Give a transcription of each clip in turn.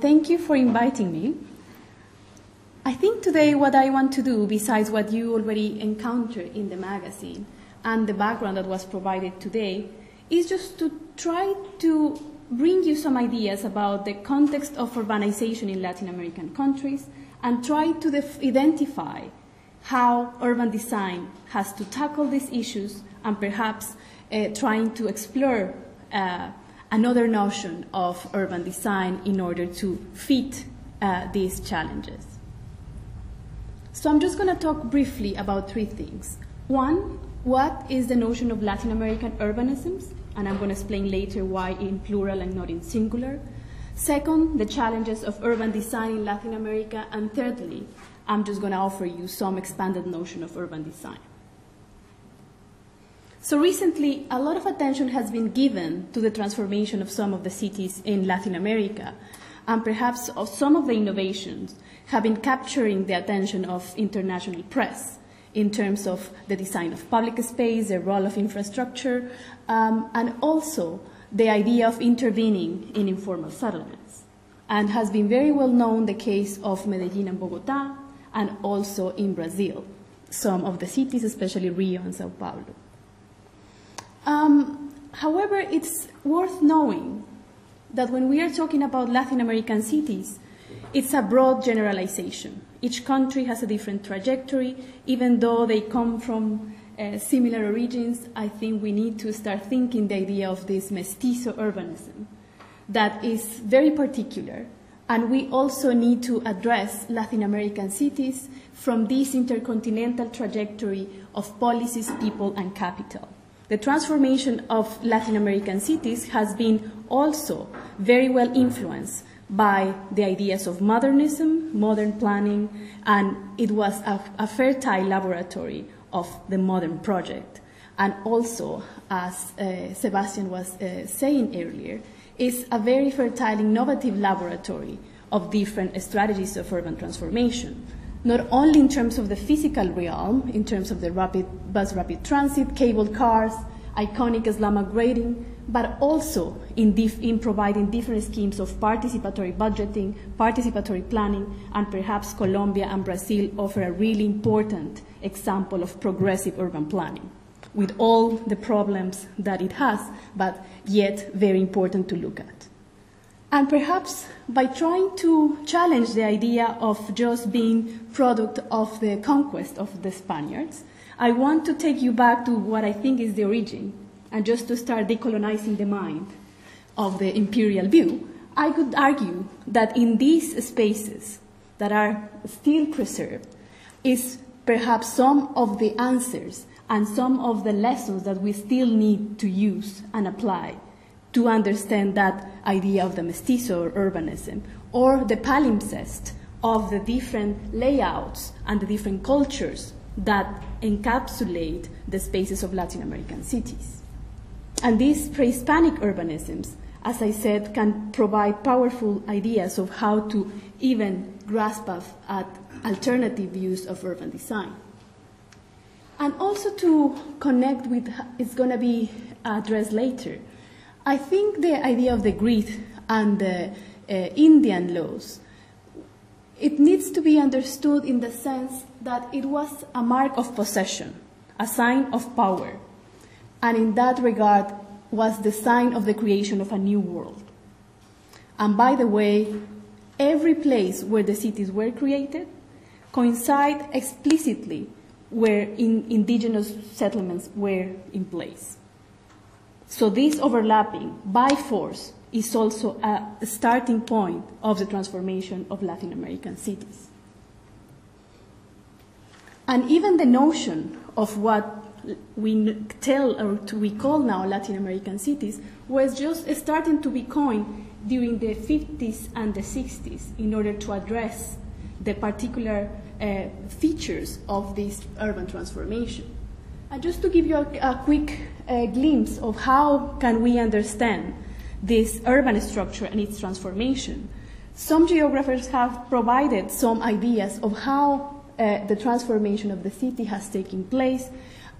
Thank you for inviting me. I think today what I want to do, besides what you already encountered in the magazine and the background that was provided today, is just to try to bring you some ideas about the context of urbanization in Latin American countries and try to identify how urban design has to tackle these issues and perhaps uh, trying to explore uh, another notion of urban design in order to fit uh, these challenges. So I'm just going to talk briefly about three things. One, what is the notion of Latin American urbanisms? And I'm going to explain later why in plural and not in singular. Second, the challenges of urban design in Latin America. And thirdly, I'm just going to offer you some expanded notion of urban design. So recently, a lot of attention has been given to the transformation of some of the cities in Latin America, and perhaps of some of the innovations have been capturing the attention of international press in terms of the design of public space, the role of infrastructure, um, and also the idea of intervening in informal settlements. And has been very well known the case of Medellin and Bogota, and also in Brazil, some of the cities, especially Rio and Sao Paulo. Um, however, it's worth knowing that when we are talking about Latin American cities, it's a broad generalization. Each country has a different trajectory, even though they come from uh, similar origins. I think we need to start thinking the idea of this mestizo urbanism that is very particular. And we also need to address Latin American cities from this intercontinental trajectory of policies, people, and capital. The transformation of Latin American cities has been also very well influenced by the ideas of modernism, modern planning, and it was a, a fertile laboratory of the modern project. And also, as uh, Sebastian was uh, saying earlier, is a very fertile, innovative laboratory of different strategies of urban transformation not only in terms of the physical realm, in terms of the rapid bus rapid transit, cable cars, iconic slum upgrading, but also in, in, providing different schemes of participatory budgeting, participatory planning, and perhaps Colombia and Brazil offer a really important example of progressive urban planning with all the problems that it has, but yet very important to look at. And perhaps by trying to challenge the idea of just being product of the conquest of the Spaniards, I want to take you back to what I think is the origin, and just to start decolonizing the mind of the imperial view, I could argue that in these spaces that are still preserved is perhaps some of the answers and some of the lessons that we still need to use and apply to understand that idea of the mestizo or urbanism, or the palimpsest of the different layouts and the different cultures that encapsulate the spaces of Latin American cities. And these pre Hispanic urbanisms, as I said, can provide powerful ideas of how to even grasp at alternative views of urban design. And also to connect with, it's going to be addressed later, I think the idea of the grid and the uh, Indian laws, it needs to be understood in the sense that it was a mark of possession, a sign of power, and in that regard was the sign of the creation of a new world. And by the way, every place where the cities were created coincide explicitly where in indigenous settlements were in place. So this overlapping by force is also a starting point of the transformation of Latin American cities. And even the notion of what we tell or we call now Latin American cities was just starting to be coined during the 50s and the 60s in order to address the particular uh, features of this urban transformation. And just to give you a, a quick uh, glimpse of how can we understand this urban structure and its transformation, some geographers have provided some ideas of how uh, the transformation of the city has taken place.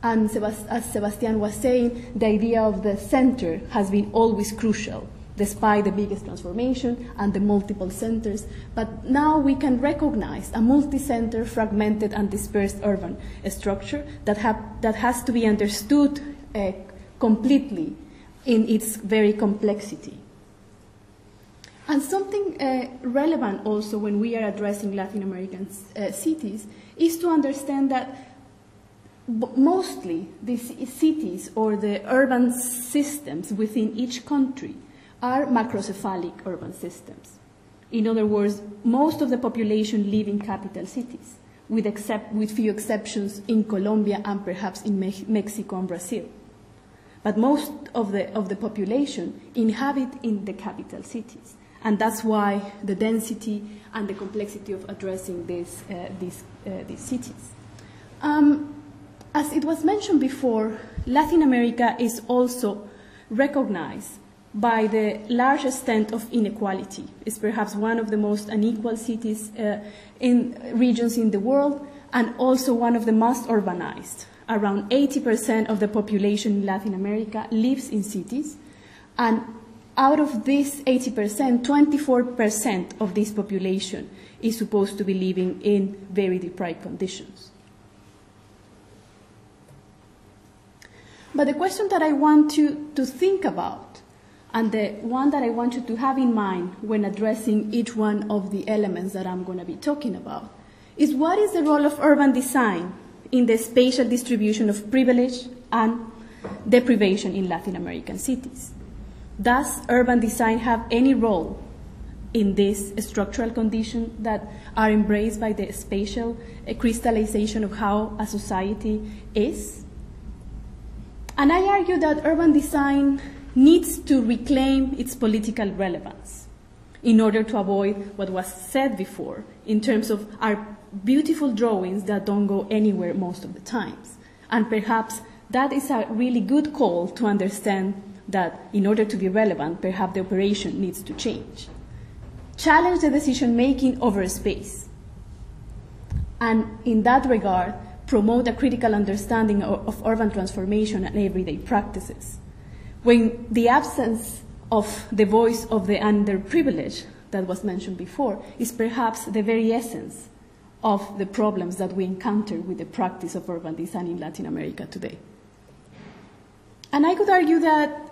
And as Sebastian was saying, the idea of the center has been always crucial despite the biggest transformation and the multiple centers. But now we can recognize a multi center, fragmented, and dispersed urban structure that, have, that has to be understood uh, completely in its very complexity. And something uh, relevant also when we are addressing Latin American uh, cities is to understand that mostly these cities or the urban systems within each country are macrocephalic urban systems. In other words, most of the population live in capital cities, with, except, with few exceptions in Colombia and perhaps in Me- Mexico and Brazil. But most of the, of the population inhabit in the capital cities. And that's why the density and the complexity of addressing these, uh, these, uh, these cities. Um, as it was mentioned before, Latin America is also recognized by the large extent of inequality. It's perhaps one of the most unequal cities uh, in regions in the world and also one of the most urbanized. Around 80% of the population in Latin America lives in cities, and out of this 80%, 24% of this population is supposed to be living in very deprived conditions. But the question that I want you to think about, and the one that I want you to have in mind when addressing each one of the elements that I'm going to be talking about, is what is the role of urban design in the spatial distribution of privilege and deprivation in Latin American cities? Does urban design have any role in this structural condition that are embraced by the spatial eh, crystallization of how a society is? And I argue that urban design needs to reclaim its political relevance in order to avoid what was said before in terms of our beautiful drawings that don't go anywhere most of the times. And perhaps that is a really good call to understand that in order to be relevant, perhaps the operation needs to change. Challenge the decision making over space. And in that regard, promote a critical understanding of, urban transformation and everyday practices. When the absence of the voice of the underprivileged that was mentioned before is perhaps the very essence of the problems that we encounter with the practice of urban design in Latin America today. And I could argue that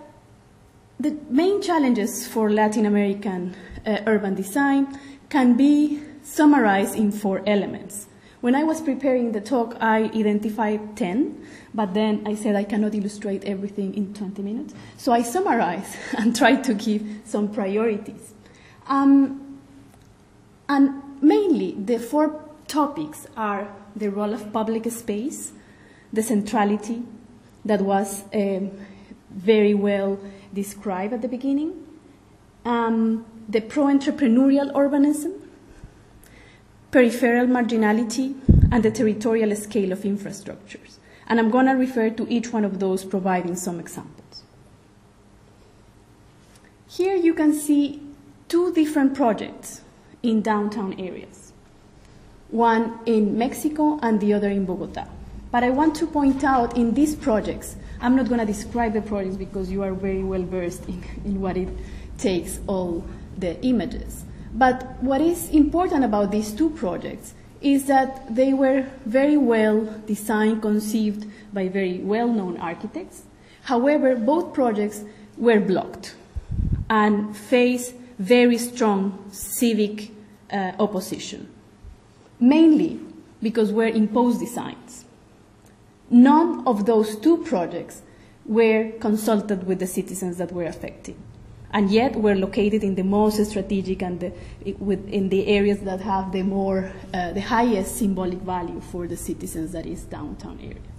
the main challenges for Latin American uh, urban design can be summarized in four elements. When I was preparing the talk, I identified 10, but then I said I cannot illustrate everything in 20 minutes. So I summarized and tried to give some priorities. Um, and mainly, the four topics are the role of public space, the centrality that was um, very well described at the beginning, um, the pro entrepreneurial urbanism, peripheral marginality, and the territorial scale of infrastructures. And I'm going to refer to each one of those, providing some examples. Here you can see two different projects in downtown areas one in Mexico and the other in Bogota. But I want to point out in these projects, I'm not going to describe the projects because you are very well versed in, in what it takes, all the images. But what is important about these two projects is that they were very well designed, conceived by very well known architects. However, both projects were blocked and faced very strong civic uh, opposition, mainly because were imposed designs. None of those two projects were consulted with the citizens that were affected and yet we're located in the most strategic and the, in the areas that have the more uh, the highest symbolic value for the citizens that is downtown area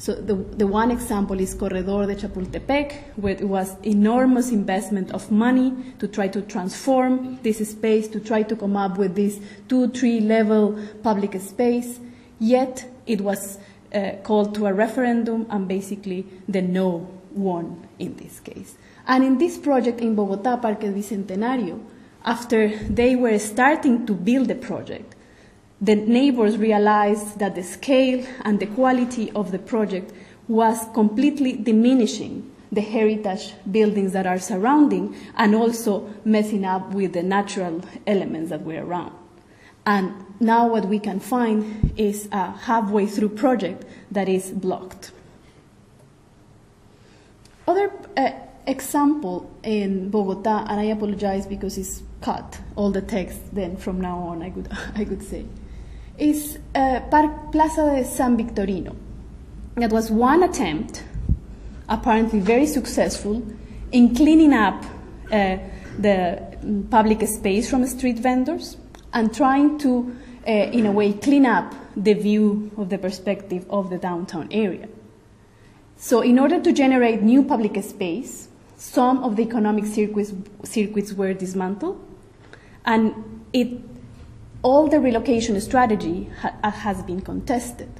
so the, the one example is corredor de chapultepec where it was enormous investment of money to try to transform this space to try to come up with this two three level public space. Yet it was uh, called to a referendum and basically the no won in this case. And in this project in Bogotá, Parque Bicentenario, after they were starting to build the project, the neighbors realized that the scale and the quality of the project was completely diminishing the heritage buildings that are surrounding and also messing up with the natural elements that were around. And now what we can find is a halfway through project that is blocked. Other uh, example in Bogota, and I apologize because it's cut all the text. Then from now on, I could I could say, is uh, Park Plaza de San Victorino. That was one attempt, apparently very successful, in cleaning up uh, the public space from street vendors and trying to, uh, in a way, clean up the view of the perspective of the downtown area. So, in order to generate new public space, some of the economic circuits, circuits were dismantled, and it, all the relocation strategy ha- has been contested.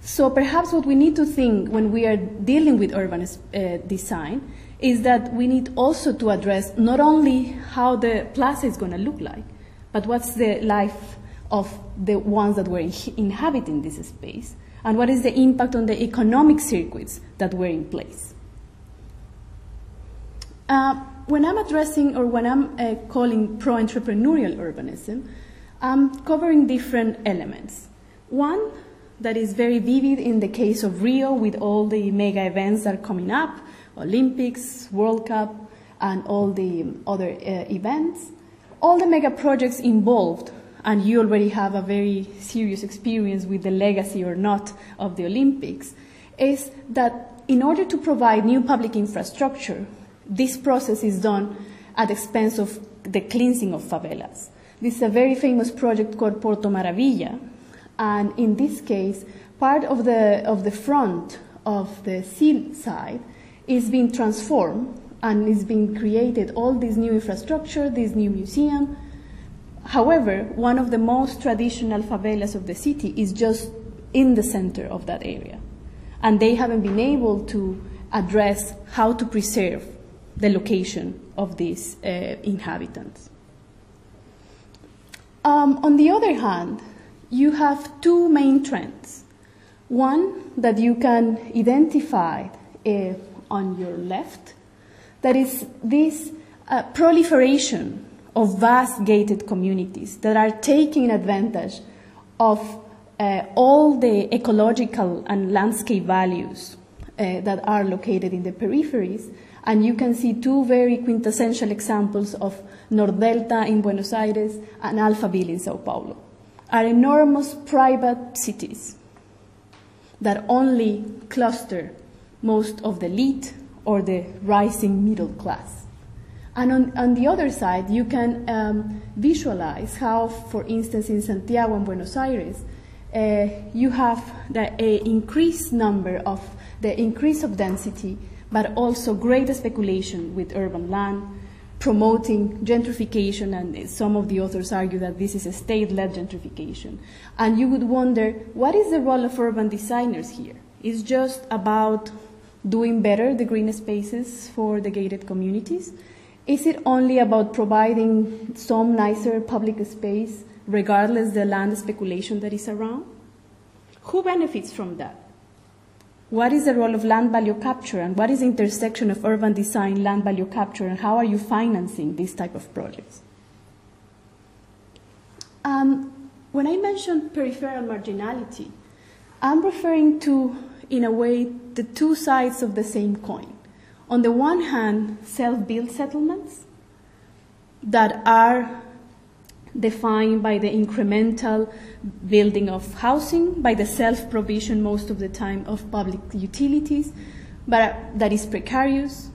So, perhaps what we need to think when we are dealing with urban uh, design is that we need also to address not only how the plaza is going to look like, but what's the life of the ones that were inhabiting this space, and what is the impact on the economic circuits that were in place. Uh, when I'm addressing or when I'm uh, calling pro entrepreneurial urbanism, I'm covering different elements. One that is very vivid in the case of Rio with all the mega events that are coming up Olympics, World Cup, and all the other uh, events all the mega projects involved, and you already have a very serious experience with the legacy or not of the Olympics, is that in order to provide new public infrastructure, this process is done at the expense of the cleansing of favelas. This is a very famous project called Porto Maravilha, and in this case, part of the, of the front of the sea side is being transformed and is being created all this new infrastructure, this new museum. However, one of the most traditional favelas of the city is just in the center of that area. And they haven't been able to address how to preserve the location of these uh, inhabitants. Um, on the other hand, you have two main trends. One that you can identify uh, on your left, that is this uh, proliferation of vast gated communities that are taking advantage of uh, all the ecological and landscape values uh, that are located in the peripheries. And you can see two very quintessential examples of Nordelta in Buenos Aires and Alphaville in Sao Paulo. Are enormous private cities that only cluster most of the elite or the rising middle class. And on, on the other side, you can um, visualize how, for instance, in Santiago and Buenos Aires, uh, you have the increased number of the increase of density, but also greater speculation with urban land, promoting gentrification, and some of the authors argue that this is a state-led gentrification. And you would wonder, what is the role of urban designers here? Is just about doing better the green spaces for the gated communities? Is it only about providing some nicer public space regardless the land speculation that is around? Who benefits from that? What is the role of land value capture and what is the intersection of urban design, land value capture, and how are you financing these type of projects? Um, when I mention peripheral marginality, I'm referring to in a way, the two sides of the same coin. On the one hand, self built settlements that are defined by the incremental building of housing, by the self provision most of the time of public utilities, but that is precarious.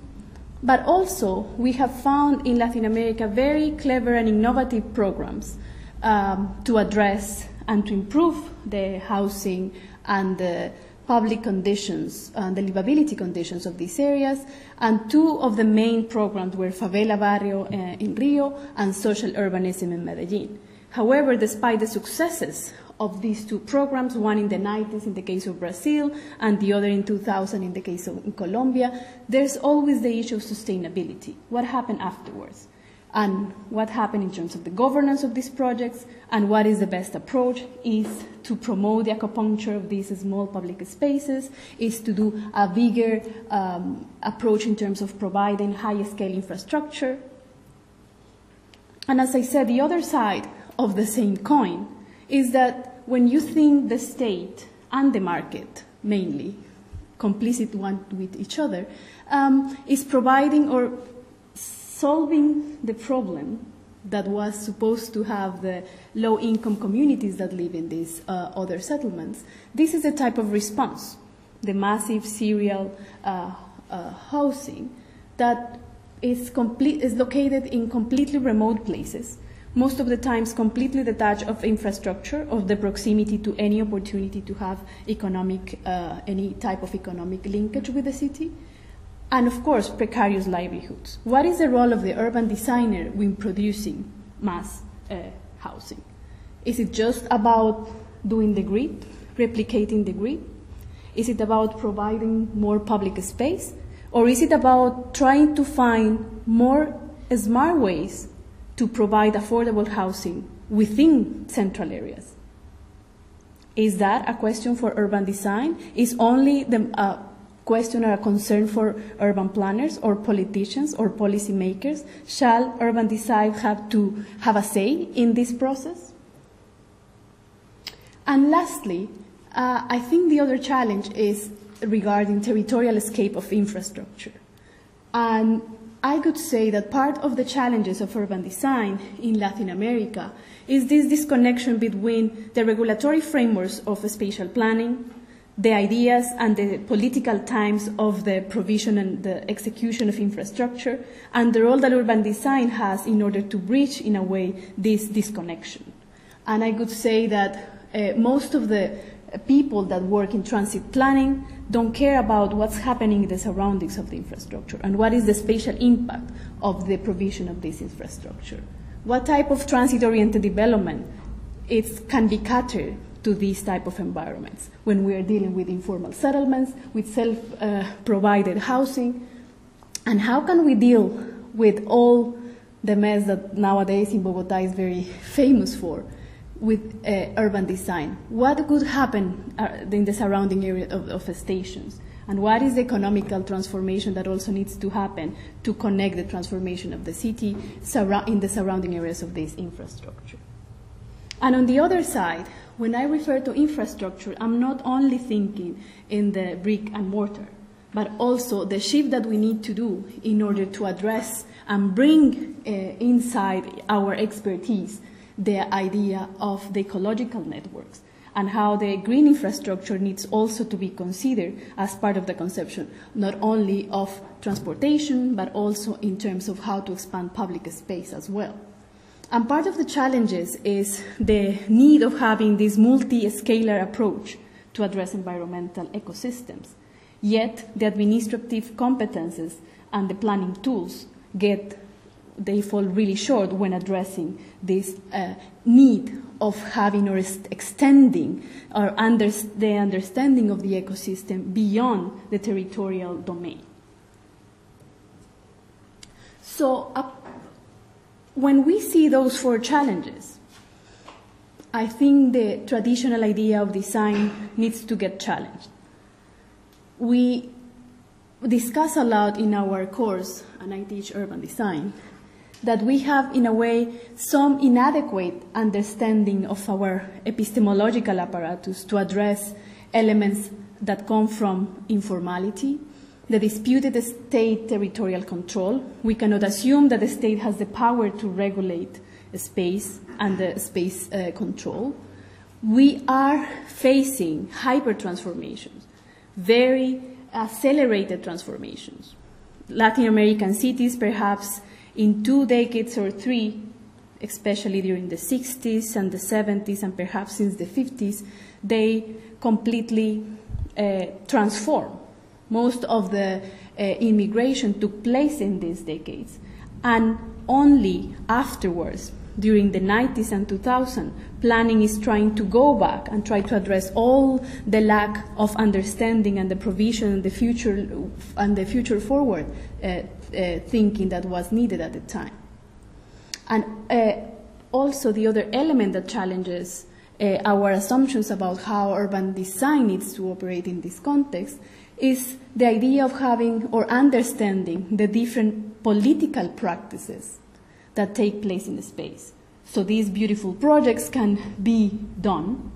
But also, we have found in Latin America very clever and innovative programs um, to address and to improve the housing and the public conditions and the livability conditions of these areas. And two of the main programs were Favela Barrio uh, in Rio and Social Urbanism in Medellin. However, despite the successes of these two programs, one in the 90s in the case of Brazil and the other in 2000 in the case of Colombia, there's always the issue of sustainability. What happened afterwards? And what happened in terms of the governance of these projects and what is the best approach is to promote the acupuncture of these small public spaces, is to do a bigger um, approach in terms of providing high scale infrastructure. And as I said, the other side of the same coin is that when you think the state and the market, mainly, complicit one with each other, um, is providing or solving the problem that was supposed to have the low income communities that live in these uh, other settlements. This is a type of response, the massive serial uh, uh, housing that is, complete, is located in completely remote places, most of the times completely detached of infrastructure, of the proximity to any opportunity to have economic, uh, any type of economic linkage with the city and of course, precarious livelihoods. What is the role of the urban designer when producing mass uh, housing? Is it just about doing the grid, replicating the grid? Is it about providing more public space? Or is it about trying to find more smart ways to provide affordable housing within central areas? Is that a question for urban design? Is only the uh, question or a concern for urban planners or politicians or policymakers? Shall urban design have to have a say in this process? And lastly, uh, I think the other challenge is regarding territorial escape of infrastructure. And I could say that part of the challenges of urban design in Latin America is this disconnection between the regulatory frameworks of spatial planning, the ideas and the political times of the provision and the execution of infrastructure, and the role that urban design has in order to bridge, in a way, this disconnection. And I could say that uh, most of the people that work in transit planning don't care about what's happening in the surroundings of the infrastructure and what is the spatial impact of the provision of this infrastructure. What type of transit-oriented development it can be catered to these type of environments when we are dealing with informal settlements, with self-provided uh, housing, and how can we deal with all the mess that nowadays in Bogota is very famous for with uh, urban design? What could happen uh, in the surrounding area of, of stations? And what is the economical transformation that also needs to happen to connect the transformation of the city in the surrounding areas of this infrastructure? And on the other side, when I refer to infrastructure, I'm not only thinking in the brick and mortar, but also the shift that we need to do in order to address and bring uh, inside our expertise the idea of the ecological networks and how the green infrastructure needs also to be considered as part of the conception, not only of transportation, but also in terms of how to expand public space as well. And part of the challenges is the need of having this multi-scalar approach to address environmental ecosystems. Yet the administrative competences and the planning tools get they fall really short when addressing this uh, need of having or extending or under the understanding of the ecosystem beyond the territorial domain. So, when we see those four challenges, I think the traditional idea of design needs to get challenged. We discuss a lot in our course, and I teach urban design, that we have, in a way, some inadequate understanding of our epistemological apparatus to address elements that come from informality, the disputed state territorial control. We cannot assume that the state has the power to regulate space and the space uh, control. We are facing hyper transformations, very accelerated transformations. Latin American cities, perhaps in two decades or three, especially during the 60s and the 70s and perhaps since the 50s, they completely uh, transform most of the uh, immigration took place in these decades. And only afterwards, during the 90s and 2000, planning is trying to go back and try to address all the lack of understanding and the provision and the future and the future forward uh, uh, thinking that was needed at the time. And uh, also, the other element that challenges uh, our assumptions about how urban design needs to operate in this context is the idea of having or understanding the different political practices that take place in the space. So these beautiful projects can be done,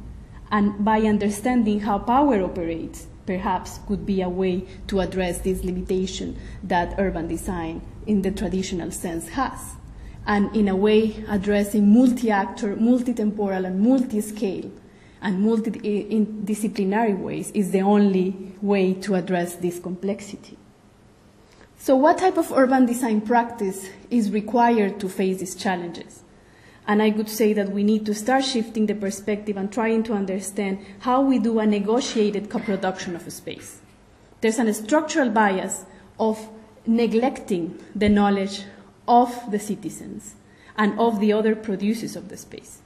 and by understanding how power operates, perhaps could be a way to address this limitation that urban design in the traditional sense has. And in a way, addressing multi actor, multi temporal, and multi scale and multidisciplinary ways is the only way to address this complexity. So, what type of urban design practice is required to face these challenges? And I could say that we need to start shifting the perspective and trying to understand how we do a negotiated co-production of a space. There's a structural bias of neglecting the knowledge of the citizens and of the other producers of the space.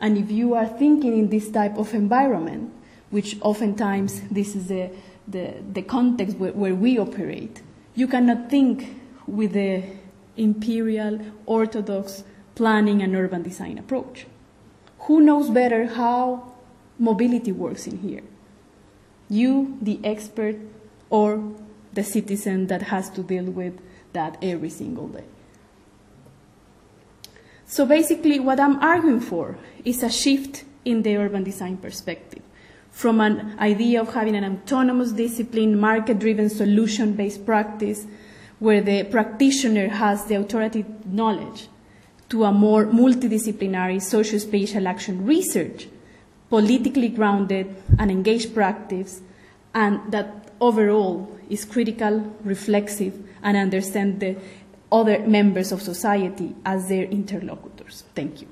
And if you are thinking in this type of environment, which oftentimes this is the, the, the context where, where we operate, you cannot think with the imperial, orthodox planning and urban design approach. Who knows better how mobility works in here? You, the expert, or the citizen that has to deal with that every single day. So basically, what I'm arguing for is a shift in the urban design perspective from an idea of having an autonomous discipline, market driven, solution based practice where the practitioner has the authoritative knowledge to a more multidisciplinary socio-spatial action research, politically grounded and engaged practice, and that overall is critical, reflexive, and understand the other members of society as their interlocutors. Thank you.